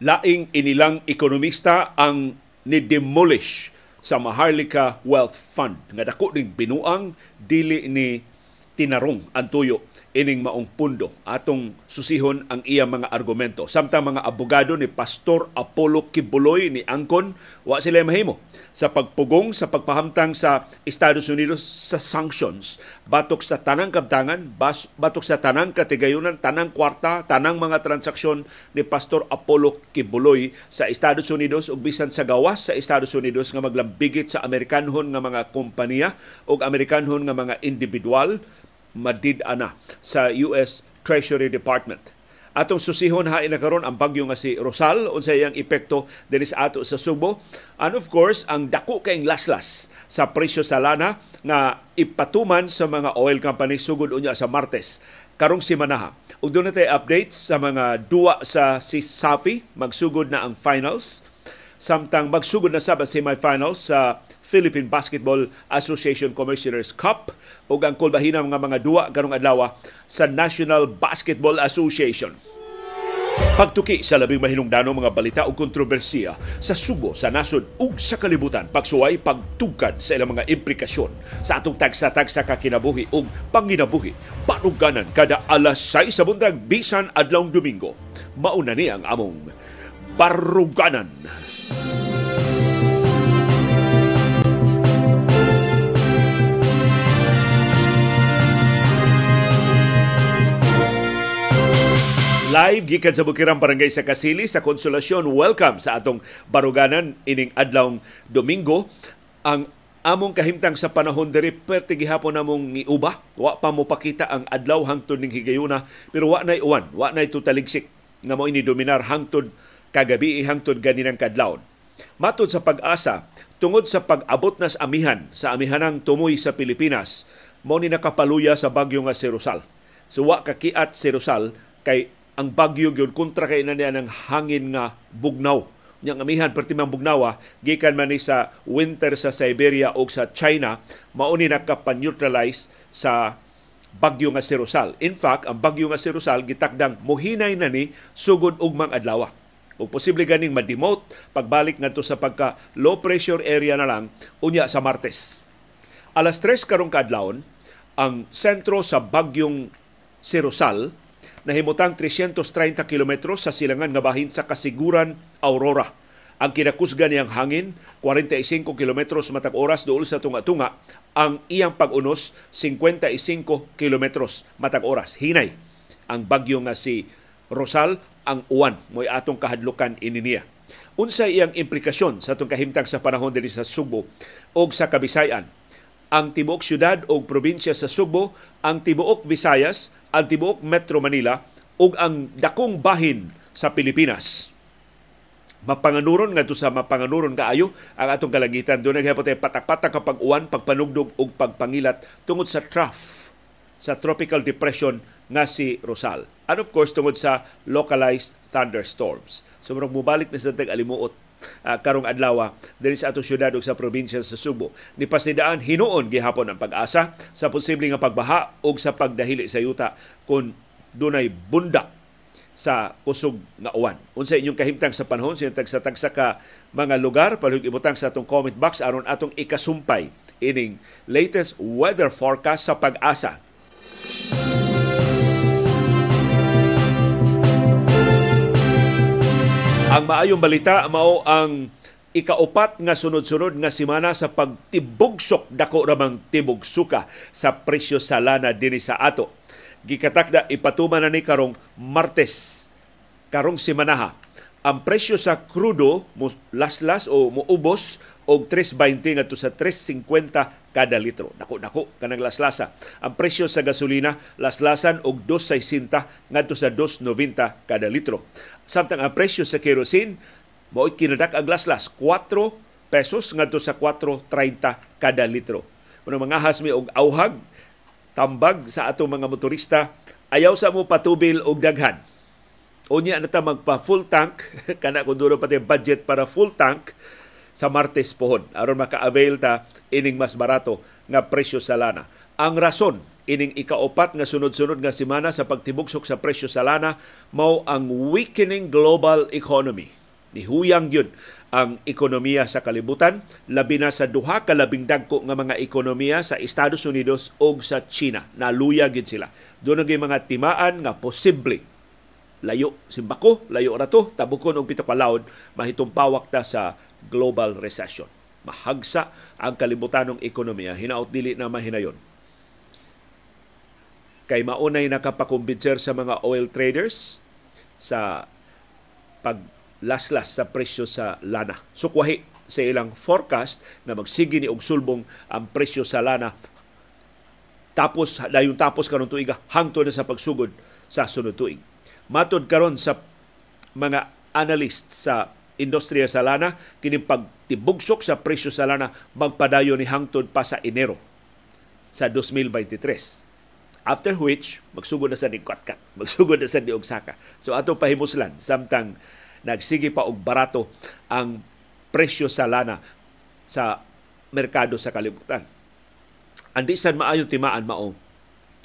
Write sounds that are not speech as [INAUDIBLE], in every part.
laing inilang ekonomista ang ni-demolish sa Maharlika Wealth Fund. Nga dako ning binuang dili ni tinarong ang tuyo ining maong pundo. Atong susihon ang iya mga argumento. Samtang mga abogado ni Pastor Apollo Kibuloy ni Angkon wa sila mahimo. Sa pagpugong sa pagpahamtang sa Estados Unidos sa sanctions batok sa tanang kabtangan bas, batok sa tanang katigayunan tanang kwarta tanang mga transaksyon ni Pastor Apollo Kibuloy sa Estados Unidos ug bisan sa gawas sa Estados Unidos nga maglambigit sa Amerikanhon nga mga kompanya ug Amerikanhon nga mga individual madid-ana sa US Treasury Department. Atong susihon ha ina karon ang bagyo nga si Rosal. Unsa iyang epekto dinhi sa ato sa Subo. And of course ang dako kayong laslas sa presyo sa lana nga ipatuman sa mga oil company sugod unya sa Martes. Karong simana ha. Ug doon natin updates sa mga duwa sa si Safi. Magsugod na ang finals. Samtang magsugod na sa semifinals sa Philippine Basketball Association Commissioners Cup ug ang kulbahinang nga mga duwa karong adlaw sa National Basketball Association. Pagtuki sa labing mahinungdanong mga balita o kontrobersiya sa sugo sa nasod ug sa kalibutan, pagsuway pagtugkad sa ilang mga implikasyon sa atong tagsa-tagsa ka kinabuhi ug panginabuhi. Panuganan kada alas 6 sa buntag bisan adlawng Domingo. Mauna ni ang among Baruganan. Baruganan. Live gikan sa Bukirang Barangay sa Kasili sa Konsolasyon. Welcome sa atong baruganan ining adlawng Domingo. Ang among kahimtang sa panahon diri perti gihapon namong giuba. Wa pa mo pakita ang adlaw hangtod ning higayuna pero wa nay uwan, wa nay tutaligsik nga mo ini dominar hangtod kagabi hangtod ganinang kadlawon. Matod sa pag-asa, tungod sa pag-abot nas amihan sa amihanang tumoy sa Pilipinas, mo ni nakapaluya sa bagyo nga si Rosal. So wa kakiat si Rosal kay ang bagyo gyud kontra kay na niya ng hangin nga bugnaw niyang amihan perti man bugnawa gikan man ni sa winter sa Siberia o sa China mao ni nakapan-neutralize sa bagyo nga si Rosal. In fact, ang bagyo nga si Rosal gitakdang mohinay na ni sugod ugmang adlaw. O posible ganing ma-demote pagbalik ngadto sa pagka low pressure area na lang unya sa Martes. Alas 3 karong kadlawon ang sentro sa bagyong si Rosal nahimutang 330 kilometros sa silangan nga bahin sa Kasiguran, Aurora. Ang kinakusga niyang hangin, 45 kilometros matag oras dool sa tunga-tunga. Ang iyang pag-unos, 55 kilometros matag oras. Hinay ang bagyo nga si Rosal, ang uwan mo'y atong kahadlukan ininiya. Unsa iyang implikasyon sa atong kahimtang sa panahon dinhi sa Subo o sa Kabisayan ang tibuok syudad o probinsya sa Subo, ang tibuok Visayas, ang tibuok Metro Manila ug ang dakong bahin sa Pilipinas. Mapanganuron nga sa mapanganuron kaayo ang atong kalagitan. Doon naghapot ay patak-patak kapag uwan, pagpanugdog ug pagpangilat tungod sa trough sa tropical depression nga si Rosal. And of course, tungod sa localized thunderstorms. So, murag mubalik na sa tag-alimuot uh, karong adlaw diri sa atong syudad ug sa probinsya sa Subo. Ni pasidaan hinuon gihapon ang pag-asa sa posible nga pagbaha ug sa pagdahili sa yuta kung dunay bundak sa kusog nga uwan. Unsa inyong kahimtang sa panahon sa tagsa-tagsa ka mga lugar palihog ibutang sa atong comment box aron atong ikasumpay ining latest weather forecast sa pag-asa. Ang maayong balita mao ang ikaupat nga sunod-sunod nga semana sa pagtibugsok dako ramang tibugsuka sa presyo sa lana dinhi sa ato. Gikatakda ipatuman na ni karong Martes karong semana ang presyo sa krudo laslas o muubos og 3.20 ngadto sa 3.50 kada litro. Nako nako kanang laslasa. Ang presyo sa gasolina laslasan og 2.60 ngadto sa 2.90 kada litro. Samtang ang presyo sa kerosene mao kinadak ang laslas 4 pesos ngadto sa 4.30 kada litro. Kuno mga hasmi og auhag tambag sa atong mga motorista ayaw sa mo patubil og daghan. Unya na ta magpa full tank [LAUGHS] kana kun duro pati budget para full tank sa Martes pohon aron maka-avail ta ining mas barato nga presyo sa lana. Ang rason ining ikaupat nga sunod-sunod nga semana sa pagtibugsok sa presyo sa lana mao ang weakening global economy. Nihuyang yun ang ekonomiya sa kalibutan, labi na sa duha ka labing dagko nga mga ekonomiya sa Estados Unidos o sa China. Naluya gid sila. Doon mga timaan nga posible layo simbako, layo ra to, tabukon og pito ka laod, mahitong pawak ta sa global recession. Mahagsa ang kalibutanong ekonomiya, hinaot dili na mahinayon. Kay maunay nakapakumbinser sa mga oil traders sa paglaslas sa presyo sa lana. Sukwahi sa ilang forecast na magsige ni og sulbong ang presyo sa lana tapos dayon tapos karon tuiga hangtod na sa pagsugod sa sunod tuig. Matod karon sa mga analyst sa industriya sa lana kining pagtibugsok sa presyo sa lana magpadayon ni hangtod pa sa Enero sa 2023. After which, magsugod na sa ni Kwatkat, [LAUGHS] magsugod na sa ni Saka. So ato pahimuslan samtang nagsige pa og barato ang presyo sa lana sa merkado sa kalibutan. Andi san maayo timaan mao.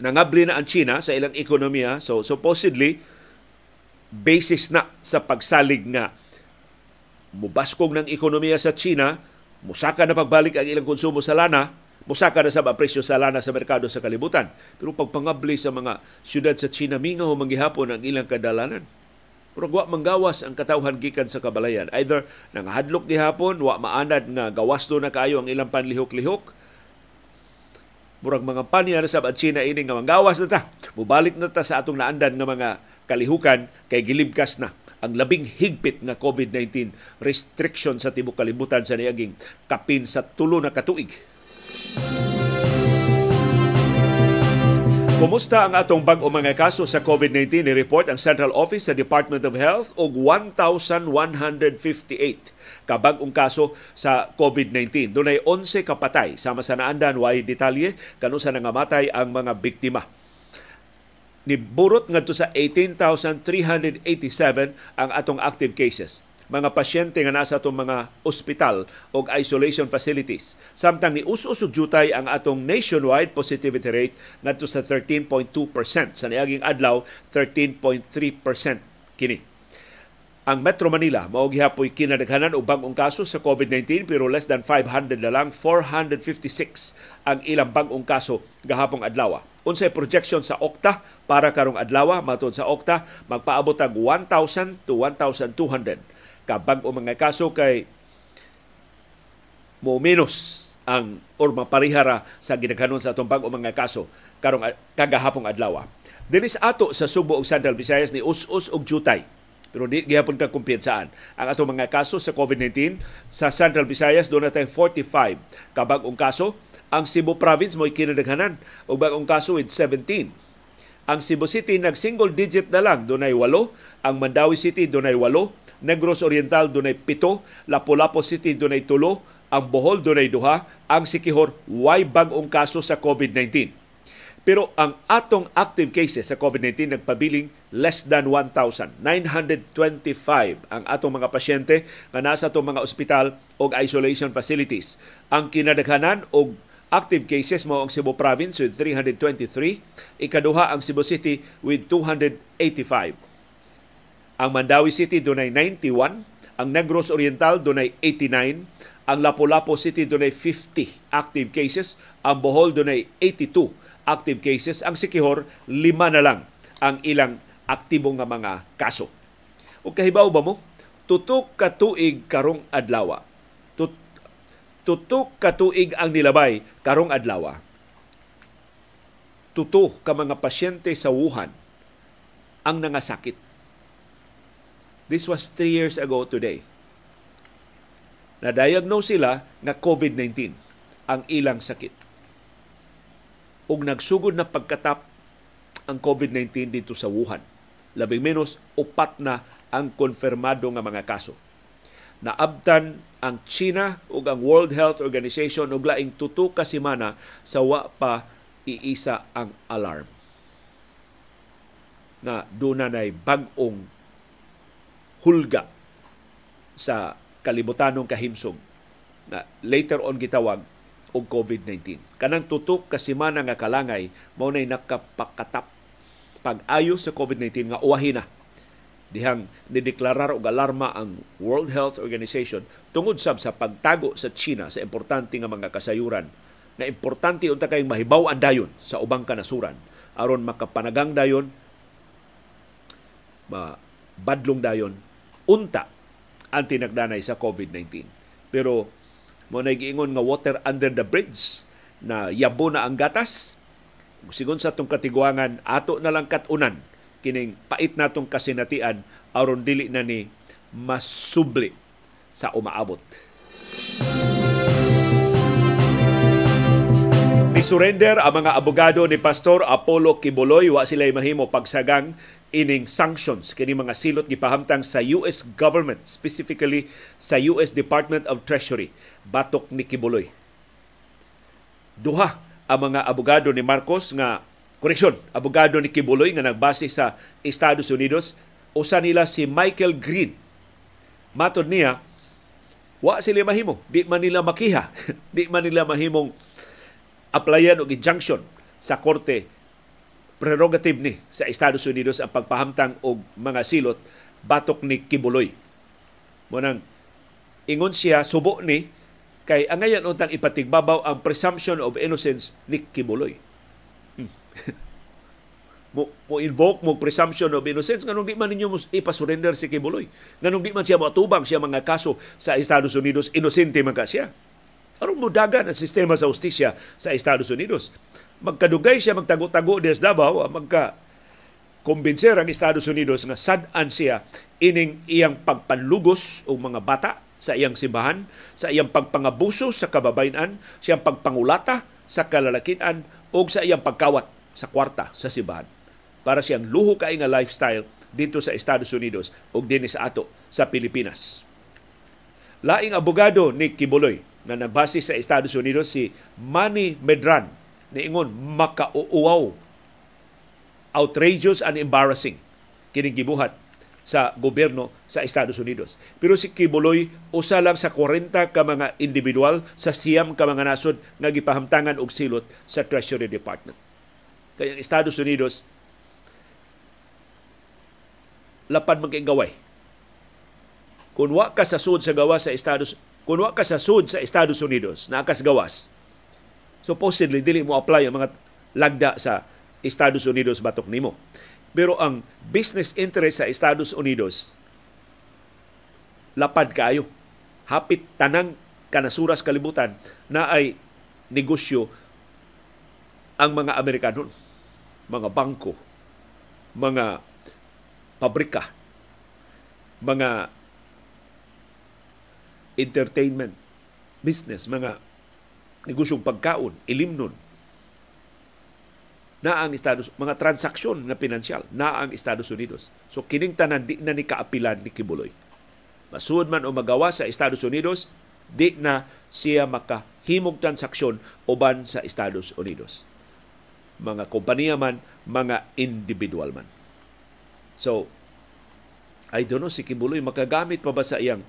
Nangabli na ang China sa ilang ekonomiya. So supposedly basis na sa pagsalig nga mubaskog ng ekonomiya sa China, musaka na pagbalik ang ilang konsumo sa lana, musaka na sa presyo sa lana sa merkado sa kalibutan. Pero pagpangabli sa mga syudad sa China, mingaw manggihapon ang ilang kadalanan. Pero wa manggawas ang katawhan gikan sa kabalayan. Either nang hadlok ni hapon, wa maanad nga gawas do na kaayo ang ilang panlihok-lihok, murag mga panya na sa China ini nga manggawas na ta. Mubalik na ta sa atong naandan nga mga kalihukan kay gilibkas na ang labing higpit nga COVID-19 restriction sa tibok kalibutan sa niaging kapin sa tulo na katuig. Kumusta ang atong bag-o mga kaso sa COVID-19 ni report ang Central Office sa Department of Health og 1,158 kabag-ong kaso sa COVID-19. Dunay 11 kapatay sama sa naandan way detalye. Kanu sa nangamatay ang mga biktima. Ni burot ngadto sa 18,387 ang atong active cases mga pasyente nga nasa atong mga ospital o isolation facilities. Samtang ni us-usog jutay ang atong nationwide positivity rate ngadto sa 13.2%. Sa niaging adlaw, 13.3% kini. Ang Metro Manila mao gihapoy kinadaghanan og bag-ong kaso sa COVID-19 pero less than 500 na lang 456 ang ilang bag-ong kaso gahapong adlaw. Unsay projection sa Okta para karong adlaw matod sa Okta magpaabot og 1,000 to 1,200 ka bag-o mga kaso kay mo minus ang or maparihara sa gidaghanon sa atong bag-o mga kaso karong kagahapong adlaw. Dinis ato sa Subo ug Central Visayas ni us-us og jutay pero di gihapon ka kumpiyansaan. Ang ato mga kaso sa COVID-19 sa Central Visayas doon natin 45 kabag-ong kaso. Ang Cebu Province mo kinadaghanan og bagong kaso with 17. Ang Cebu City nag single digit na lang dunay 8, ang Mandawi City dunay 8, Negros Oriental dunay 7, Lapu-Lapu City dunay 3, ang Bohol dunay 2, ang Sikihor way bagong kaso sa COVID-19 pero ang atong active cases sa COVID-19 nagpabiling less than 1,000. 925 ang atong mga pasyente nga nasa atong mga ospital o isolation facilities. Ang kinadaghanan og active cases mo ang Cebu Province with 323, ikaduha ang Cebu City with 285. Ang Mandawi City dunay 91, ang Negros Oriental dunay 89, ang Lapu-Lapu City dunay 50 active cases, ang Bohol dunay 82 active cases. Ang Sikihor, lima na lang ang ilang aktibo nga mga kaso. O kahibaw ba mo? Tutok katuig karong adlaw. Tut tutok katuig ang nilabay karong adlaw. Tuto ka mga pasyente sa Wuhan ang nangasakit. This was three years ago today. Na-diagnose sila nga COVID-19 ang ilang sakit ug nagsugod na pagkatap ang COVID-19 dito sa Wuhan. Labing menos upat na ang konfirmado nga mga kaso. Naabtan ang China ug ang World Health Organization og laing tuto ka semana sa wa pa iisa ang alarm. Na na bag-ong hulga sa kalibutanong kahimsog na later on gitawag og COVID-19. Kanang tutok ka semana nga kalangay mao nay nakapakatap. Pag-ayo sa COVID-19 nga uwahi na. Dihang nideklarar og alarma ang World Health Organization tungod sab sa pagtago sa China sa importante nga mga kasayuran. Na importante unta kay mahibaw ang dayon sa ubang kanasuran. Aron makapanagang dayon ma badlong dayon unta ang tinagdanay sa COVID-19 pero mo na giingon nga water under the bridge na yabo na ang gatas. Sigon sa tong katigwangan ato na lang katunan. Kining pait natong kasinatian aron dili na ni masubli sa umaabot. Ni surrender ang mga abogado ni Pastor Apollo Kibuloy. Wa sila mahimo pagsagang ining sanctions. Kini mga silot gipahamtang sa US government specifically sa US Department of Treasury batok ni Kibuloy. Duha ang mga abogado ni Marcos nga Koreksyon, abogado ni Kibuloy nga nagbase sa Estados Unidos, usa nila si Michael Green. Matod niya, wa sila mahimo, di man nila makiha, [LAUGHS] di man nila mahimong applyan og injunction sa korte prerogative ni sa Estados Unidos ang pagpahamtang og mga silot batok ni Kibuloy. Munang ingon siya subo ni kay angayan untang ipatigbabaw ang presumption of innocence ni Kibuloy. [LAUGHS] Mo, mo invoke mo presumption of innocence nganong di man ninyo ipasurrender si Kibuloy? Nganong di man siya matubang siya mga kaso sa Estados Unidos inosente man ka siya aron mo dagan ang sistema sa ustisya sa Estados Unidos magkadugay siya magtago-tago des Davao magka kumbinser ang Estados Unidos nga sad-an siya ining iyang pagpanlugos o mga bata sa iyang simbahan, sa iyang pagpangabuso sa kababayan, sa iyang pagpangulata sa kalalakian o sa iyang pagkawat sa kwarta sa simbahan para siyang luho kay nga lifestyle dito sa Estados Unidos ug dinhi sa ato sa Pilipinas. Laing abogado ni Kibuloy na nagbase sa Estados Unidos si Manny Medran niingon makauuaw outrageous and embarrassing kining gibuhat sa gobyerno sa Estados Unidos. Pero si Kibuloy usa lang sa 40 ka mga individual sa siyam ka mga nasod nga gipahamtangan og silot sa Treasury Department. Kaya ang Estados Unidos lapad man kay. Kung wa ka sa sud sa gawas sa Estados kung wa ka sa sud sa Estados Unidos na akas gawas, supposedly dili mo apply ang mga lagda sa Estados Unidos batok nimo. Pero ang business interest sa Estados Unidos lapad kaayo. Hapit tanang kanasuras kalibutan na ay negosyo ang mga Amerikano, mga bangko, mga pabrika, mga entertainment business, mga negosyong pagkaon, ilimnon, na ang Estados mga transaksyon na pinansyal na ang Estados Unidos. So kining tanan di na ni kaapilan ni Kibuloy. Masud man o magawa sa Estados Unidos, di na siya makahimog transaksyon uban sa Estados Unidos. Mga kompanya man, mga individual man. So, I don't know, si Kibuloy makagamit pa ba sa iyang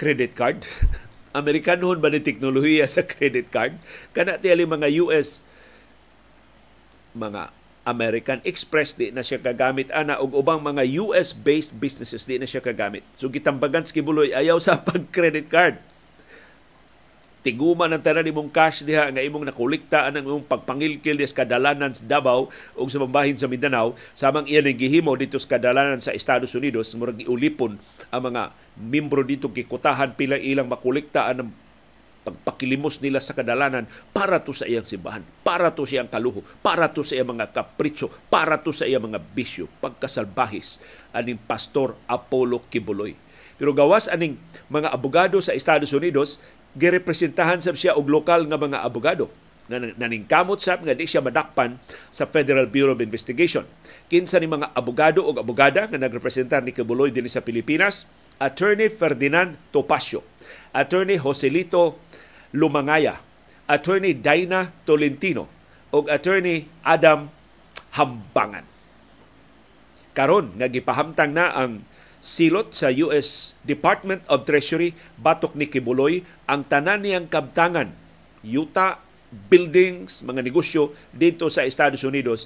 credit card? [LAUGHS] Amerikanhon ba ni teknolohiya sa credit card? Kana tiyali mga US mga American Express di na siya kagamit ana og ubang mga US based businesses di na siya kagamit. So gitambagan si Kibuloy ayaw sa [LAUGHS] pag credit card tiguman ang tanan imong cash diha nga imong nakolekta ang imong pagpangilkil sa kadalanan sa Davao ug sa pambahin sa Mindanao. Samang iyan ang gihimo dito sa kadalanan sa Estados Unidos. Murag giulipon ang mga membro dito. Kikutahan pila ilang makolekta ang pagpakilimos nila sa kadalanan. Para to sa iyang simbahan, para to sa iyang kaluho, para to sa iyang mga kapritsyo, para to sa iyang mga bisyo, pagkasalbahis aning Pastor Apollo Kibuloy. Pero gawas aning mga abogado sa Estados Unidos, girepresentahan sab siya og lokal nga mga abogado nga naningkamot sab nga di siya madakpan sa Federal Bureau of Investigation. Kinsa ni mga abogado o abogada nga nagrepresentar ni Kibuloy dinhi sa Pilipinas, Attorney Ferdinand Topacio, Attorney Joselito Lumangaya, Attorney Daina Tolentino ug Attorney Adam Hambangan. Karon nga gipahamtang na ang silot sa US Department of Treasury batok ni Kibuloy ang tanan niyang kabtangan yuta buildings mga negosyo dito sa Estados Unidos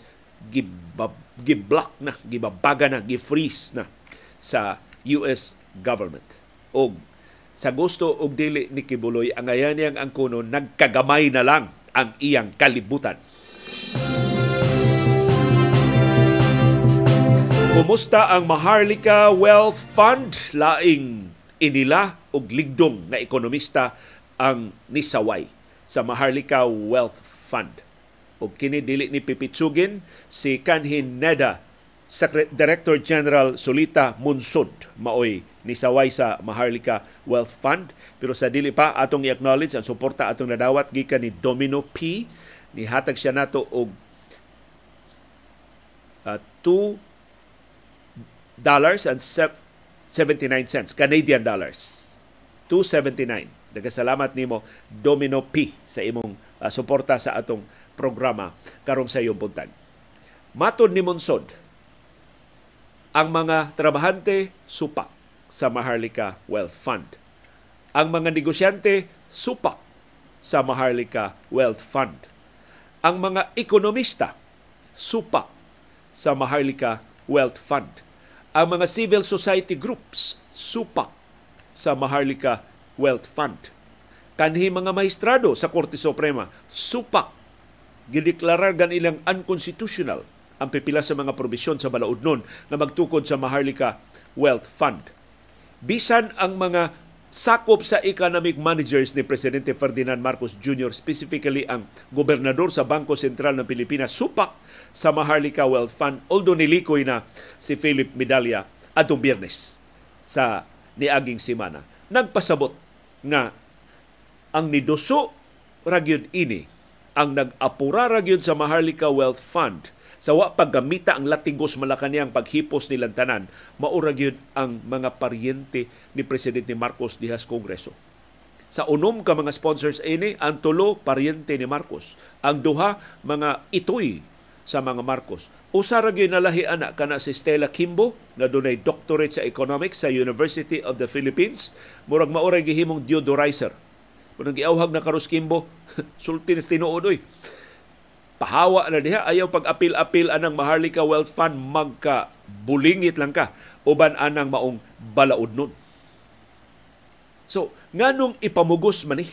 giblock na gibabaga na gifreeze na sa US government og sa gusto og dili ni Kibuloy ang ayan niyang ang kuno nagkagamay na lang ang iyang kalibutan. Kumusta ang Maharlika Wealth Fund? Laing inila og ligdong na ekonomista ang nisaway sa Maharlika Wealth Fund. O kini dili ni pipitsugin si Kanhin Neda, Director General Solita Munsod, maoy nisaway sa Maharlika Wealth Fund. Pero sa dili pa atong i-acknowledge ang suporta atong nadawat gikan ni Domino P. Nihatag siya nato og uh, 2 dollars and 79 cents Canadian dollars 279 Nagasalamat nimo Domino P sa imong uh, suporta sa atong programa karong sa iyong buntag. Matod ni Monsod, ang mga trabahante supak sa Maharlika Wealth Fund. Ang mga negosyante supak sa Maharlika Wealth Fund. Ang mga ekonomista supak sa Maharlika Wealth Fund ang mga civil society groups supak sa Maharlika Wealth Fund. Kanhi mga maestrado sa Korte Suprema supak gideklarar gan ilang unconstitutional ang pipila sa mga probisyon sa balaudnon na magtukod sa Maharlika Wealth Fund. Bisan ang mga sakop sa economic managers ni Presidente Ferdinand Marcos Jr., specifically ang gobernador sa Bangko Sentral ng Pilipinas, supak sa Maharlika Wealth Fund, although nilikoy na si Philip Medalla atong biyernes sa niaging simana. Nagpasabot nga ang niduso ragyod ini ang nag-apura ragyod sa Maharlika Wealth Fund sa wa paggamita ang latigos Malacanang paghipos nilang tanan maura gyud ang mga paryente ni presidente Marcos Diaz Kongreso sa unom ka mga sponsors ini ang tulo paryente ni Marcos ang duha mga itoy sa mga Marcos. Usa ra gyud nalahi ana kana si Stella Kimbo nga dunay doctorate sa economics sa University of the Philippines. Murag maoray gihimong deodorizer. Kung giawhag na karos Kimbo, [LAUGHS] sulti ni tinuod oy. Pahawa na diha ayaw pag-apil-apil anang Maharlika Wealth Fund magka bulingit lang ka uban anang maong balaod nun. So, nganong ipamugos man eh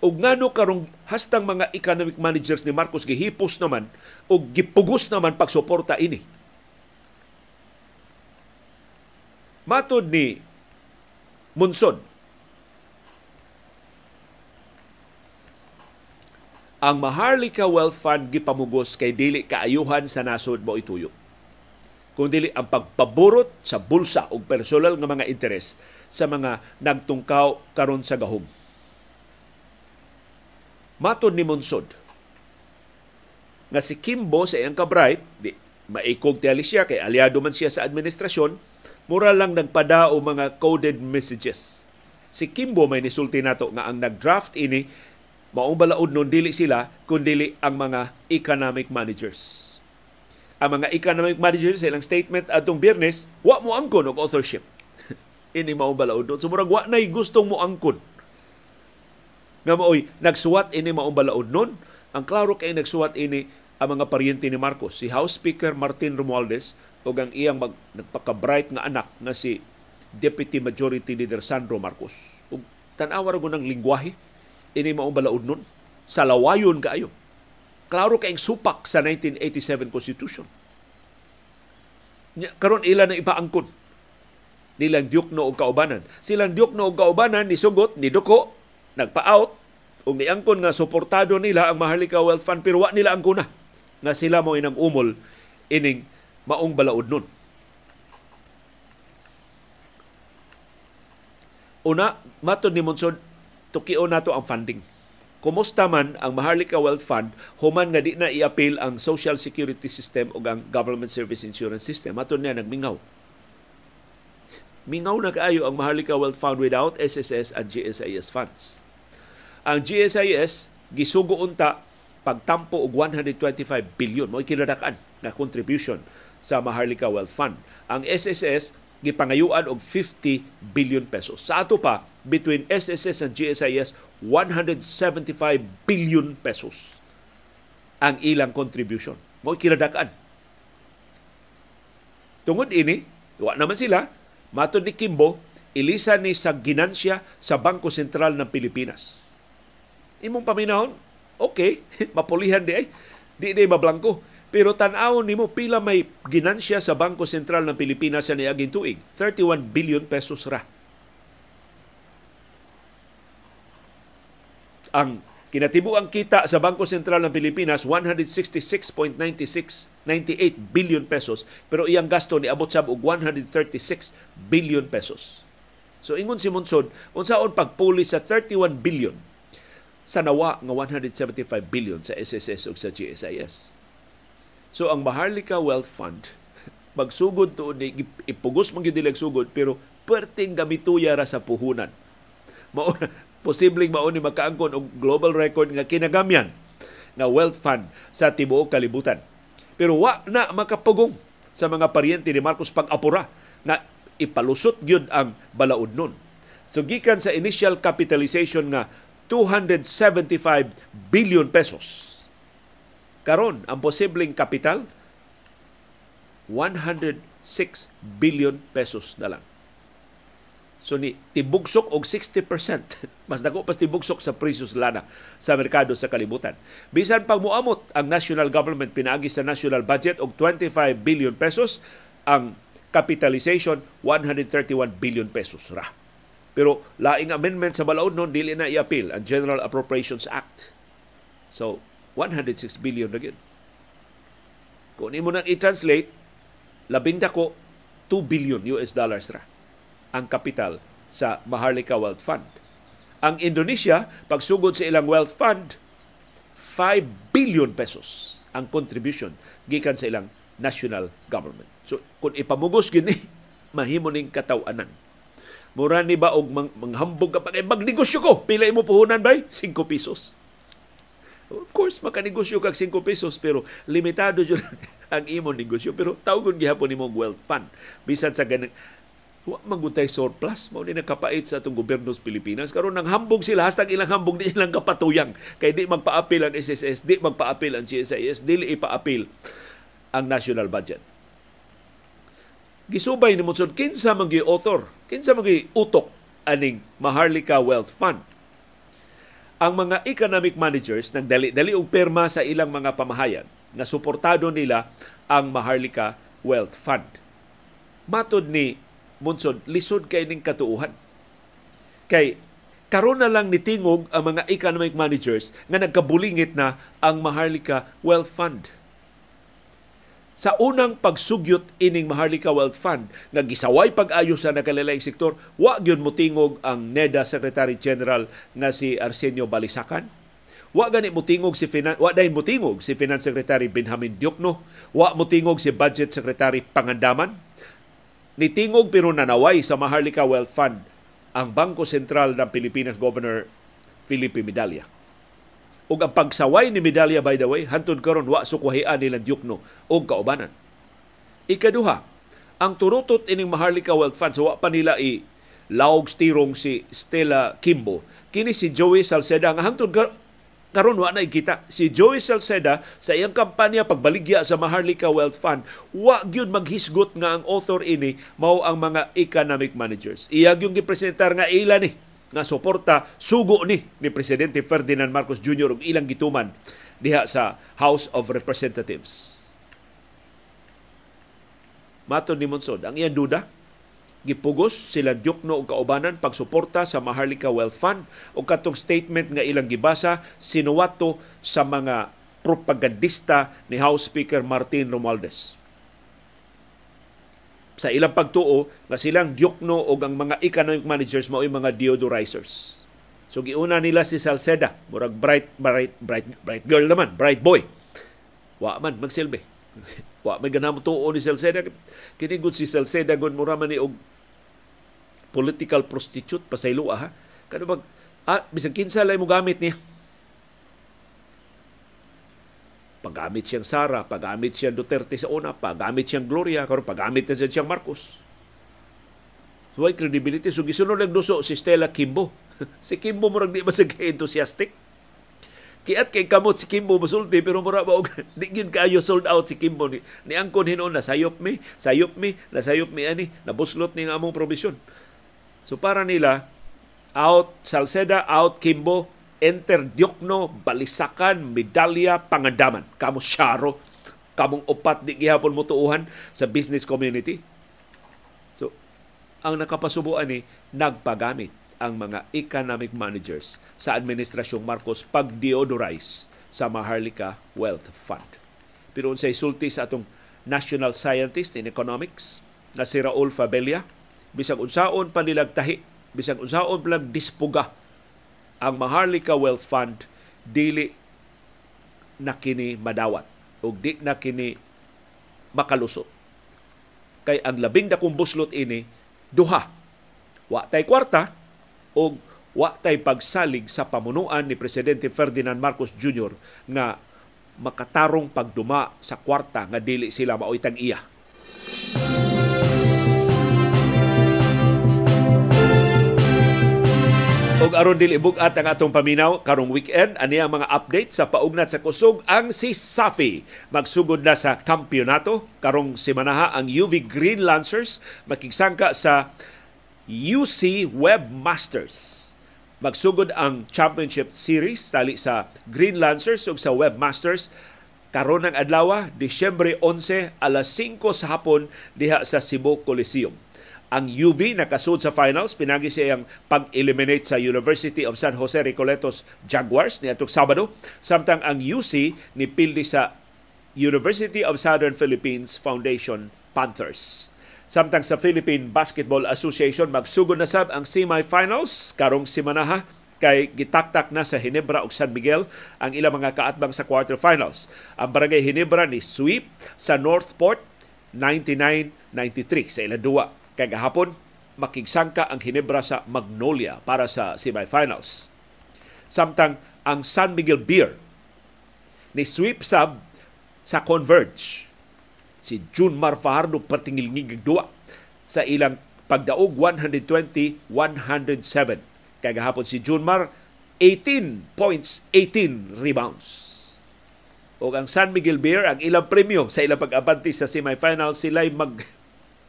og ngano karong hastang mga economic managers ni Marcos gihipos naman og gipugos naman pagsuporta ini. Matod ni Munsod, ang Maharlika Wealth Fund gipamugos kay dili kaayuhan sa nasod mo ituyo. Kung dili ang pagpaburot sa bulsa og personal nga mga interes sa mga nagtungkaw karon sa gahom Matod ni Monsod, nga si Kimbo sa iyang kabright, di, maikog tiyali siya, kay aliado man siya sa administrasyon, mura lang nagpadao mga coded messages. Si Kimbo may nisulti nato nga ang nag-draft ini, maong balaod nun dili sila, kundili ang mga economic managers. Ang mga economic managers ilang statement atong biyernes, wa mo angkon og authorship. [LAUGHS] ini maong balaod nun. So murag wa na'y gustong mo angkon nga maoy nagsuwat ini maong balaod nun. Ang klaro kay nagsuwat ini ang mga paryente ni Marcos, si House Speaker Martin Romualdez o ang iyang mag, nagpaka-bright nga anak nga si Deputy Majority Leader Sandro Marcos. Ug tan-awa ra ng lingwahe ini maong balaod nun. Sa lawayon kaayo. Klaro kay supak sa 1987 Constitution. Karon ila na ipaangkon nilang Diokno og kaubanan. Silang Diokno og kaubanan ni sugot ni Duko nagpa-out ug niangkon nga suportado nila ang Maharlika Wealth Fund pero wa nila ang kuna nga sila mo inang umol ining maong balaod nun. Una, matod ni Monsod, tukio nato ang funding. Kumusta man ang Maharlika Wealth Fund, human nga di na i-appeal ang Social Security System o ang Government Service Insurance System. Matod niya, nagmingaw. Mingaw na kaayo ang Maharlika Wealth Fund without SSS and GSIS funds. Ang GSIS gisugo unta pagtampo og 125 billion mo kinadakan na contribution sa Maharlika Wealth Fund. Ang SSS gipangayuan og 50 billion pesos. Sa ato pa, between SSS and GSIS, 175 billion pesos ang ilang contribution. Mo kinadakan. Tungod ini, wa naman sila, matod ni Kimbo, ilisa ni sa ginansya sa Bangko Sentral ng Pilipinas. Imong paminahon, okay, [LAUGHS] mapulihan di ay. Di di mablangko. Pero tan-awon nimo pila may ginansya sa Bangko Sentral ng Pilipinas sa niaging tuig. 31 billion pesos ra. Ang kinatibo ang kita sa Bangko Sentral ng Pilipinas 166.96 98 billion pesos pero iyang gasto ni abot sab og 136 billion pesos. So ingon si Monsod, unsaon pagpuli sa 31 billion sa nawa nga 175 billion sa SSS ug sa GSIS. So ang Maharlika Wealth Fund [LAUGHS] magsugod to ni ipugos man gyud sugod pero perting gamituya ra sa puhunan. Mao [LAUGHS] posibleng mao ni makaangkon og global record nga kinagamyan nga wealth fund sa tibuok kalibutan. Pero wa na makapugong sa mga paryente ni Marcos pag-apura na ipalusot gyud ang balaod nun. So gikan sa initial capitalization nga 275 billion pesos. Karon ang posibleng kapital 106 billion pesos na lang. So ni tibugsok og 60%. [LAUGHS] Mas dako pa tibugsok sa presyos lana sa merkado sa kalibutan. Bisan pag muamot ang national government pinaagi sa national budget og 25 billion pesos, ang capitalization 131 billion pesos ra. Pero laing amendment sa balaod noon, dili na i-appeal ang General Appropriations Act. So, 106 billion na yun. Kung imo nang i-translate, labing dako 2 billion US dollars ra ang kapital sa Maharlika Wealth Fund. Ang Indonesia, pagsugod sa ilang wealth fund, 5 billion pesos ang contribution gikan sa ilang national government. So, kung ipamugos gini, [LAUGHS] mahimo ning katawanan Mura ni ba og mang, manghambog ka pa kay magnegosyo ko. Pila imo puhunan bay? 5 pesos. Of course, makanegosyo kag 5 pesos pero limitado jud [LAUGHS] ang imo negosyo. Pero tawgon gihapon nimo wealth fund. Bisan sa ganang wa magutay surplus mao ni nakapait sa atong gobyerno sa Pilipinas karon nang hambog sila hastag ilang hambog di ilang kapatuyang kay di magpa-appeal ang SSS di magpa-appeal ang GSIS dili ipa-appeal ang national budget gisubay ni Monsod kinsa man author? Kinsa man utok aning Maharlika Wealth Fund? Ang mga economic managers nang dali-dali og perma sa ilang mga pamahayan na suportado nila ang Maharlika Wealth Fund. Matod ni Monsod lisod kay ning katuuhan. Kay karon na lang nitingog ang mga economic managers nga nagkabulingit na ang Maharlika Wealth Fund sa unang pagsugyot ining Maharlika Wealth Fund nga gisaway pag-ayo sa nakalalayng sektor wa gyud motingog ang NEDA Secretary General nga si Arsenio Balisacan wa gani motingog si Finan wa dai motingog si Finance Secretary Benjamin Diokno wa motingog si Budget Secretary Pangandaman. Nitingog pero nanaway sa Maharlika Wealth Fund ang Bangko Sentral ng Pilipinas Governor Felipe Medalla ug ang pagsaway ni medalya by the way hantod karon wa sukwahian nila Diokno og kaubanan. Ikaduha, ang turutot ining Maharlika Wealth Fund so wa pa nila i laog stirong si Stella Kimbo. Kini si Joey Salceda nga hantod karon wa na kita si Joey Salceda sa iyang kampanya pagbaligya sa Maharlika Wealth Fund wa gyud maghisgot nga ang author ini mao ang mga economic managers. Iya gyud gipresentar nga ila ni nga suporta sugo ni ni presidente Ferdinand Marcos Jr. ug ilang gituman diha sa House of Representatives. Maton ni Monsod, ang iyang duda gipugos sila Diokno og kaubanan pagsuporta sa Maharlika Wealth Fund o katong statement nga ilang gibasa sinuwato sa mga propagandista ni House Speaker Martin Romualdez sa ilang pagtuo nga silang Diokno o ang mga economic managers mao mga deodorizers. So giuna nila si Salceda, murag bright bright bright bright girl naman, bright boy. Wa man magsilbi. [LAUGHS] Wa may ganamo tuo ni Salceda. Kini gud si Salceda gud mura man ni og political prostitute pasaylo ha. Kano bag ah, bisag kinsa lay mo gamit niya Paggamit siyang Sara, paggamit siyang Duterte sa una, paggamit siyang Gloria, karon paggamit na siyang Marcos. Why credibility? So gisunod lang duso si Stella Kimbo. [LAUGHS] si Kimbo murag di masig enthusiastic. Kiat kay kamot si Kimbo musulti pero mura ba og [LAUGHS] di gyud kaayo sold out si Kimbo ni, ni angkon hinon na sayop mi, sayop mi, na sayop mi ani, nabuslot ni nga among probisyon. So para nila out Salceda, out Kimbo, enter Diokno, Balisakan, Medalya, Pangandaman. Kamo Sharo, kamong upat di gihapon mo tuuhan sa business community ang nakapasubuan ni nagpagamit ang mga economic managers sa administrasyong Marcos pag-deodorize sa Maharlika Wealth Fund. Pero unsay sulti sa atong national scientist in economics na si Raul Fabella, bisag unsaon pa nilag tahi, bisag unsaon pa dispuga ang Maharlika Wealth Fund dili na kini madawat o di na kini makalusot. Kay ang labing dakong buslot ini duha. Wa tay kwarta o wa tay pagsalig sa pamunuan ni Presidente Ferdinand Marcos Jr. nga makatarong pagduma sa kwarta nga dili sila maoy tag-iya. Og aron dili bugat ang atong paminaw karong weekend ani ang mga update sa paugnat sa kusog ang si Safi magsugod na sa kampyonato karong semanaha ang UV Green Lancers makigsangka sa UC Webmasters. Magsugod ang Championship Series tali sa Green Lancers ug sa Webmasters karon ng adlaw Disyembre 11 alas 5 sa hapon diha sa Cebu Coliseum ang UV nakasud sa finals pinagi siya ang pag-eliminate sa University of San Jose Recoletos Jaguars ni atong Sabado samtang ang UC ni pildi sa University of Southern Philippines Foundation Panthers. Samtang sa Philippine Basketball Association magsugod na sab ang semifinals karong simanaha kay gitaktak na sa Hinebra ug San Miguel ang ilang mga kaatbang sa quarterfinals. Ang Barangay Hinebra ni sweep sa Northport 99-93 sa ilang duwa Kay gahapon, makigsangka ang Hinebra sa Magnolia para sa semifinals. Samtang ang San Miguel Beer ni sweep sub sa Converge. Si June Mar Fajardo pertingil duwa sa ilang pagdaog 120-107. Kay gahapon si June Mar 18 points, 18 rebounds. O ang San Miguel Beer, ang ilang premium sa ilang pag-abanti sa semifinals, sila'y mag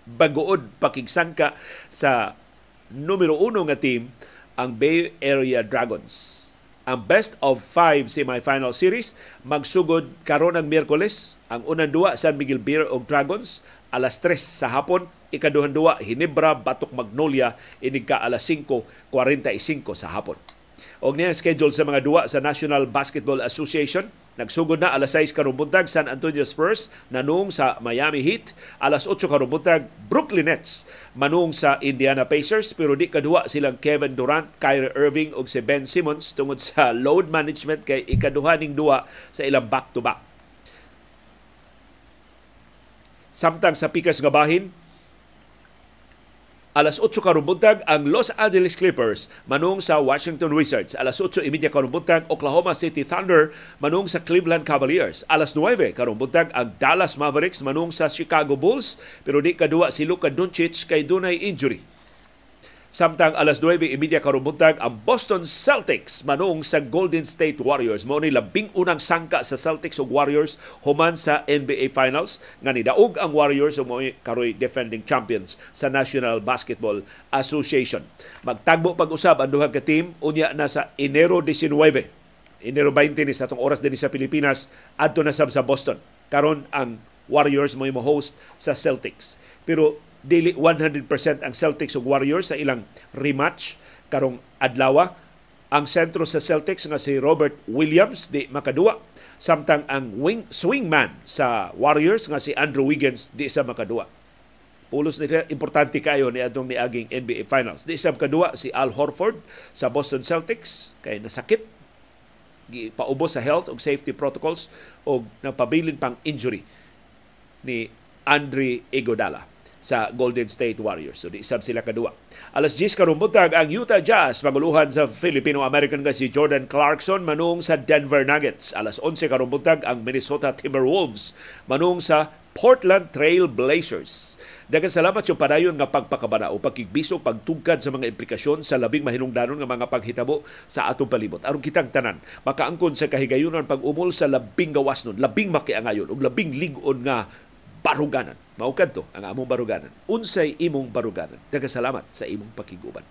baguod pakigsangka sa numero uno nga team ang Bay Area Dragons. Ang best of five semifinal series magsugod karon ng Miyerkules. Ang unang duwa San Miguel Beer og Dragons alas 3 sa hapon. Ikaduhang duwa Hinebra Batok Magnolia inig ka alas 5.45 sa hapon. Og niya schedule sa mga duwa sa National Basketball Association Nagsugod na alas 6 karong buntag San Antonio Spurs nanung sa Miami Heat, alas 8 karong buntag Brooklyn Nets manung sa Indiana Pacers pero di kaduha silang Kevin Durant, Kyrie Irving ug si Ben Simmons tungod sa load management kay ikaduha ning duwa sa ilang back-to-back. Samtang sa pikas nga bahin, alas 8 karubuntag ang Los Angeles Clippers manung sa Washington Wizards. Alas 8.30 karubuntag Oklahoma City Thunder manung sa Cleveland Cavaliers. Alas 9 karubuntag ang Dallas Mavericks manung sa Chicago Bulls pero di kaduwa si Luka Doncic kay dunay injury. Samtang alas 9.30 karubuntag ang Boston Celtics manung sa Golden State Warriors. Mao ni labing unang sangka sa Celtics ug Warriors human sa NBA Finals nga nidaog ang Warriors ug mao karoy defending champions sa National Basketball Association. Magtagbo pag-usab ang duha ka team unya na sa Enero 19. Enero 20 ni sa atong oras din sa Pilipinas adto na sab sa Boston. Karon ang Warriors mo host sa Celtics. Pero dili 100% ang Celtics ug Warriors sa ilang rematch karong adlaw. Ang sentro sa Celtics nga si Robert Williams di makaduwa samtang ang wing swingman sa Warriors nga si Andrew Wiggins di sa makaduwa. Pulos nila importante kayo ni atong niaging NBA Finals. Di sa makaduwa si Al Horford sa Boston Celtics kay nasakit paubos sa health ug safety protocols o napabilin pang injury ni Andre Iguodala sa Golden State Warriors. So di isab sila kadua. Alas 10 karumbutag ang Utah Jazz maguluhan sa Filipino-American nga si Jordan Clarkson manung sa Denver Nuggets. Alas 11 karumbutag ang Minnesota Timberwolves manung sa Portland Trail Blazers. Dagan salamat yung padayon nga pagpakabana o pagkigbisog, pagtugkad sa mga implikasyon sa labing mahinungdanon nga mga paghitabo sa atong palibot. Aron kitang tanan, makaangkon sa kahigayunan pag-umol sa labing gawas nun, labing makiangayon, ug labing ligon nga baruganan. Maukad to ang among baruganan. Unsay imong baruganan. Dagan salamat sa imong pakiguban.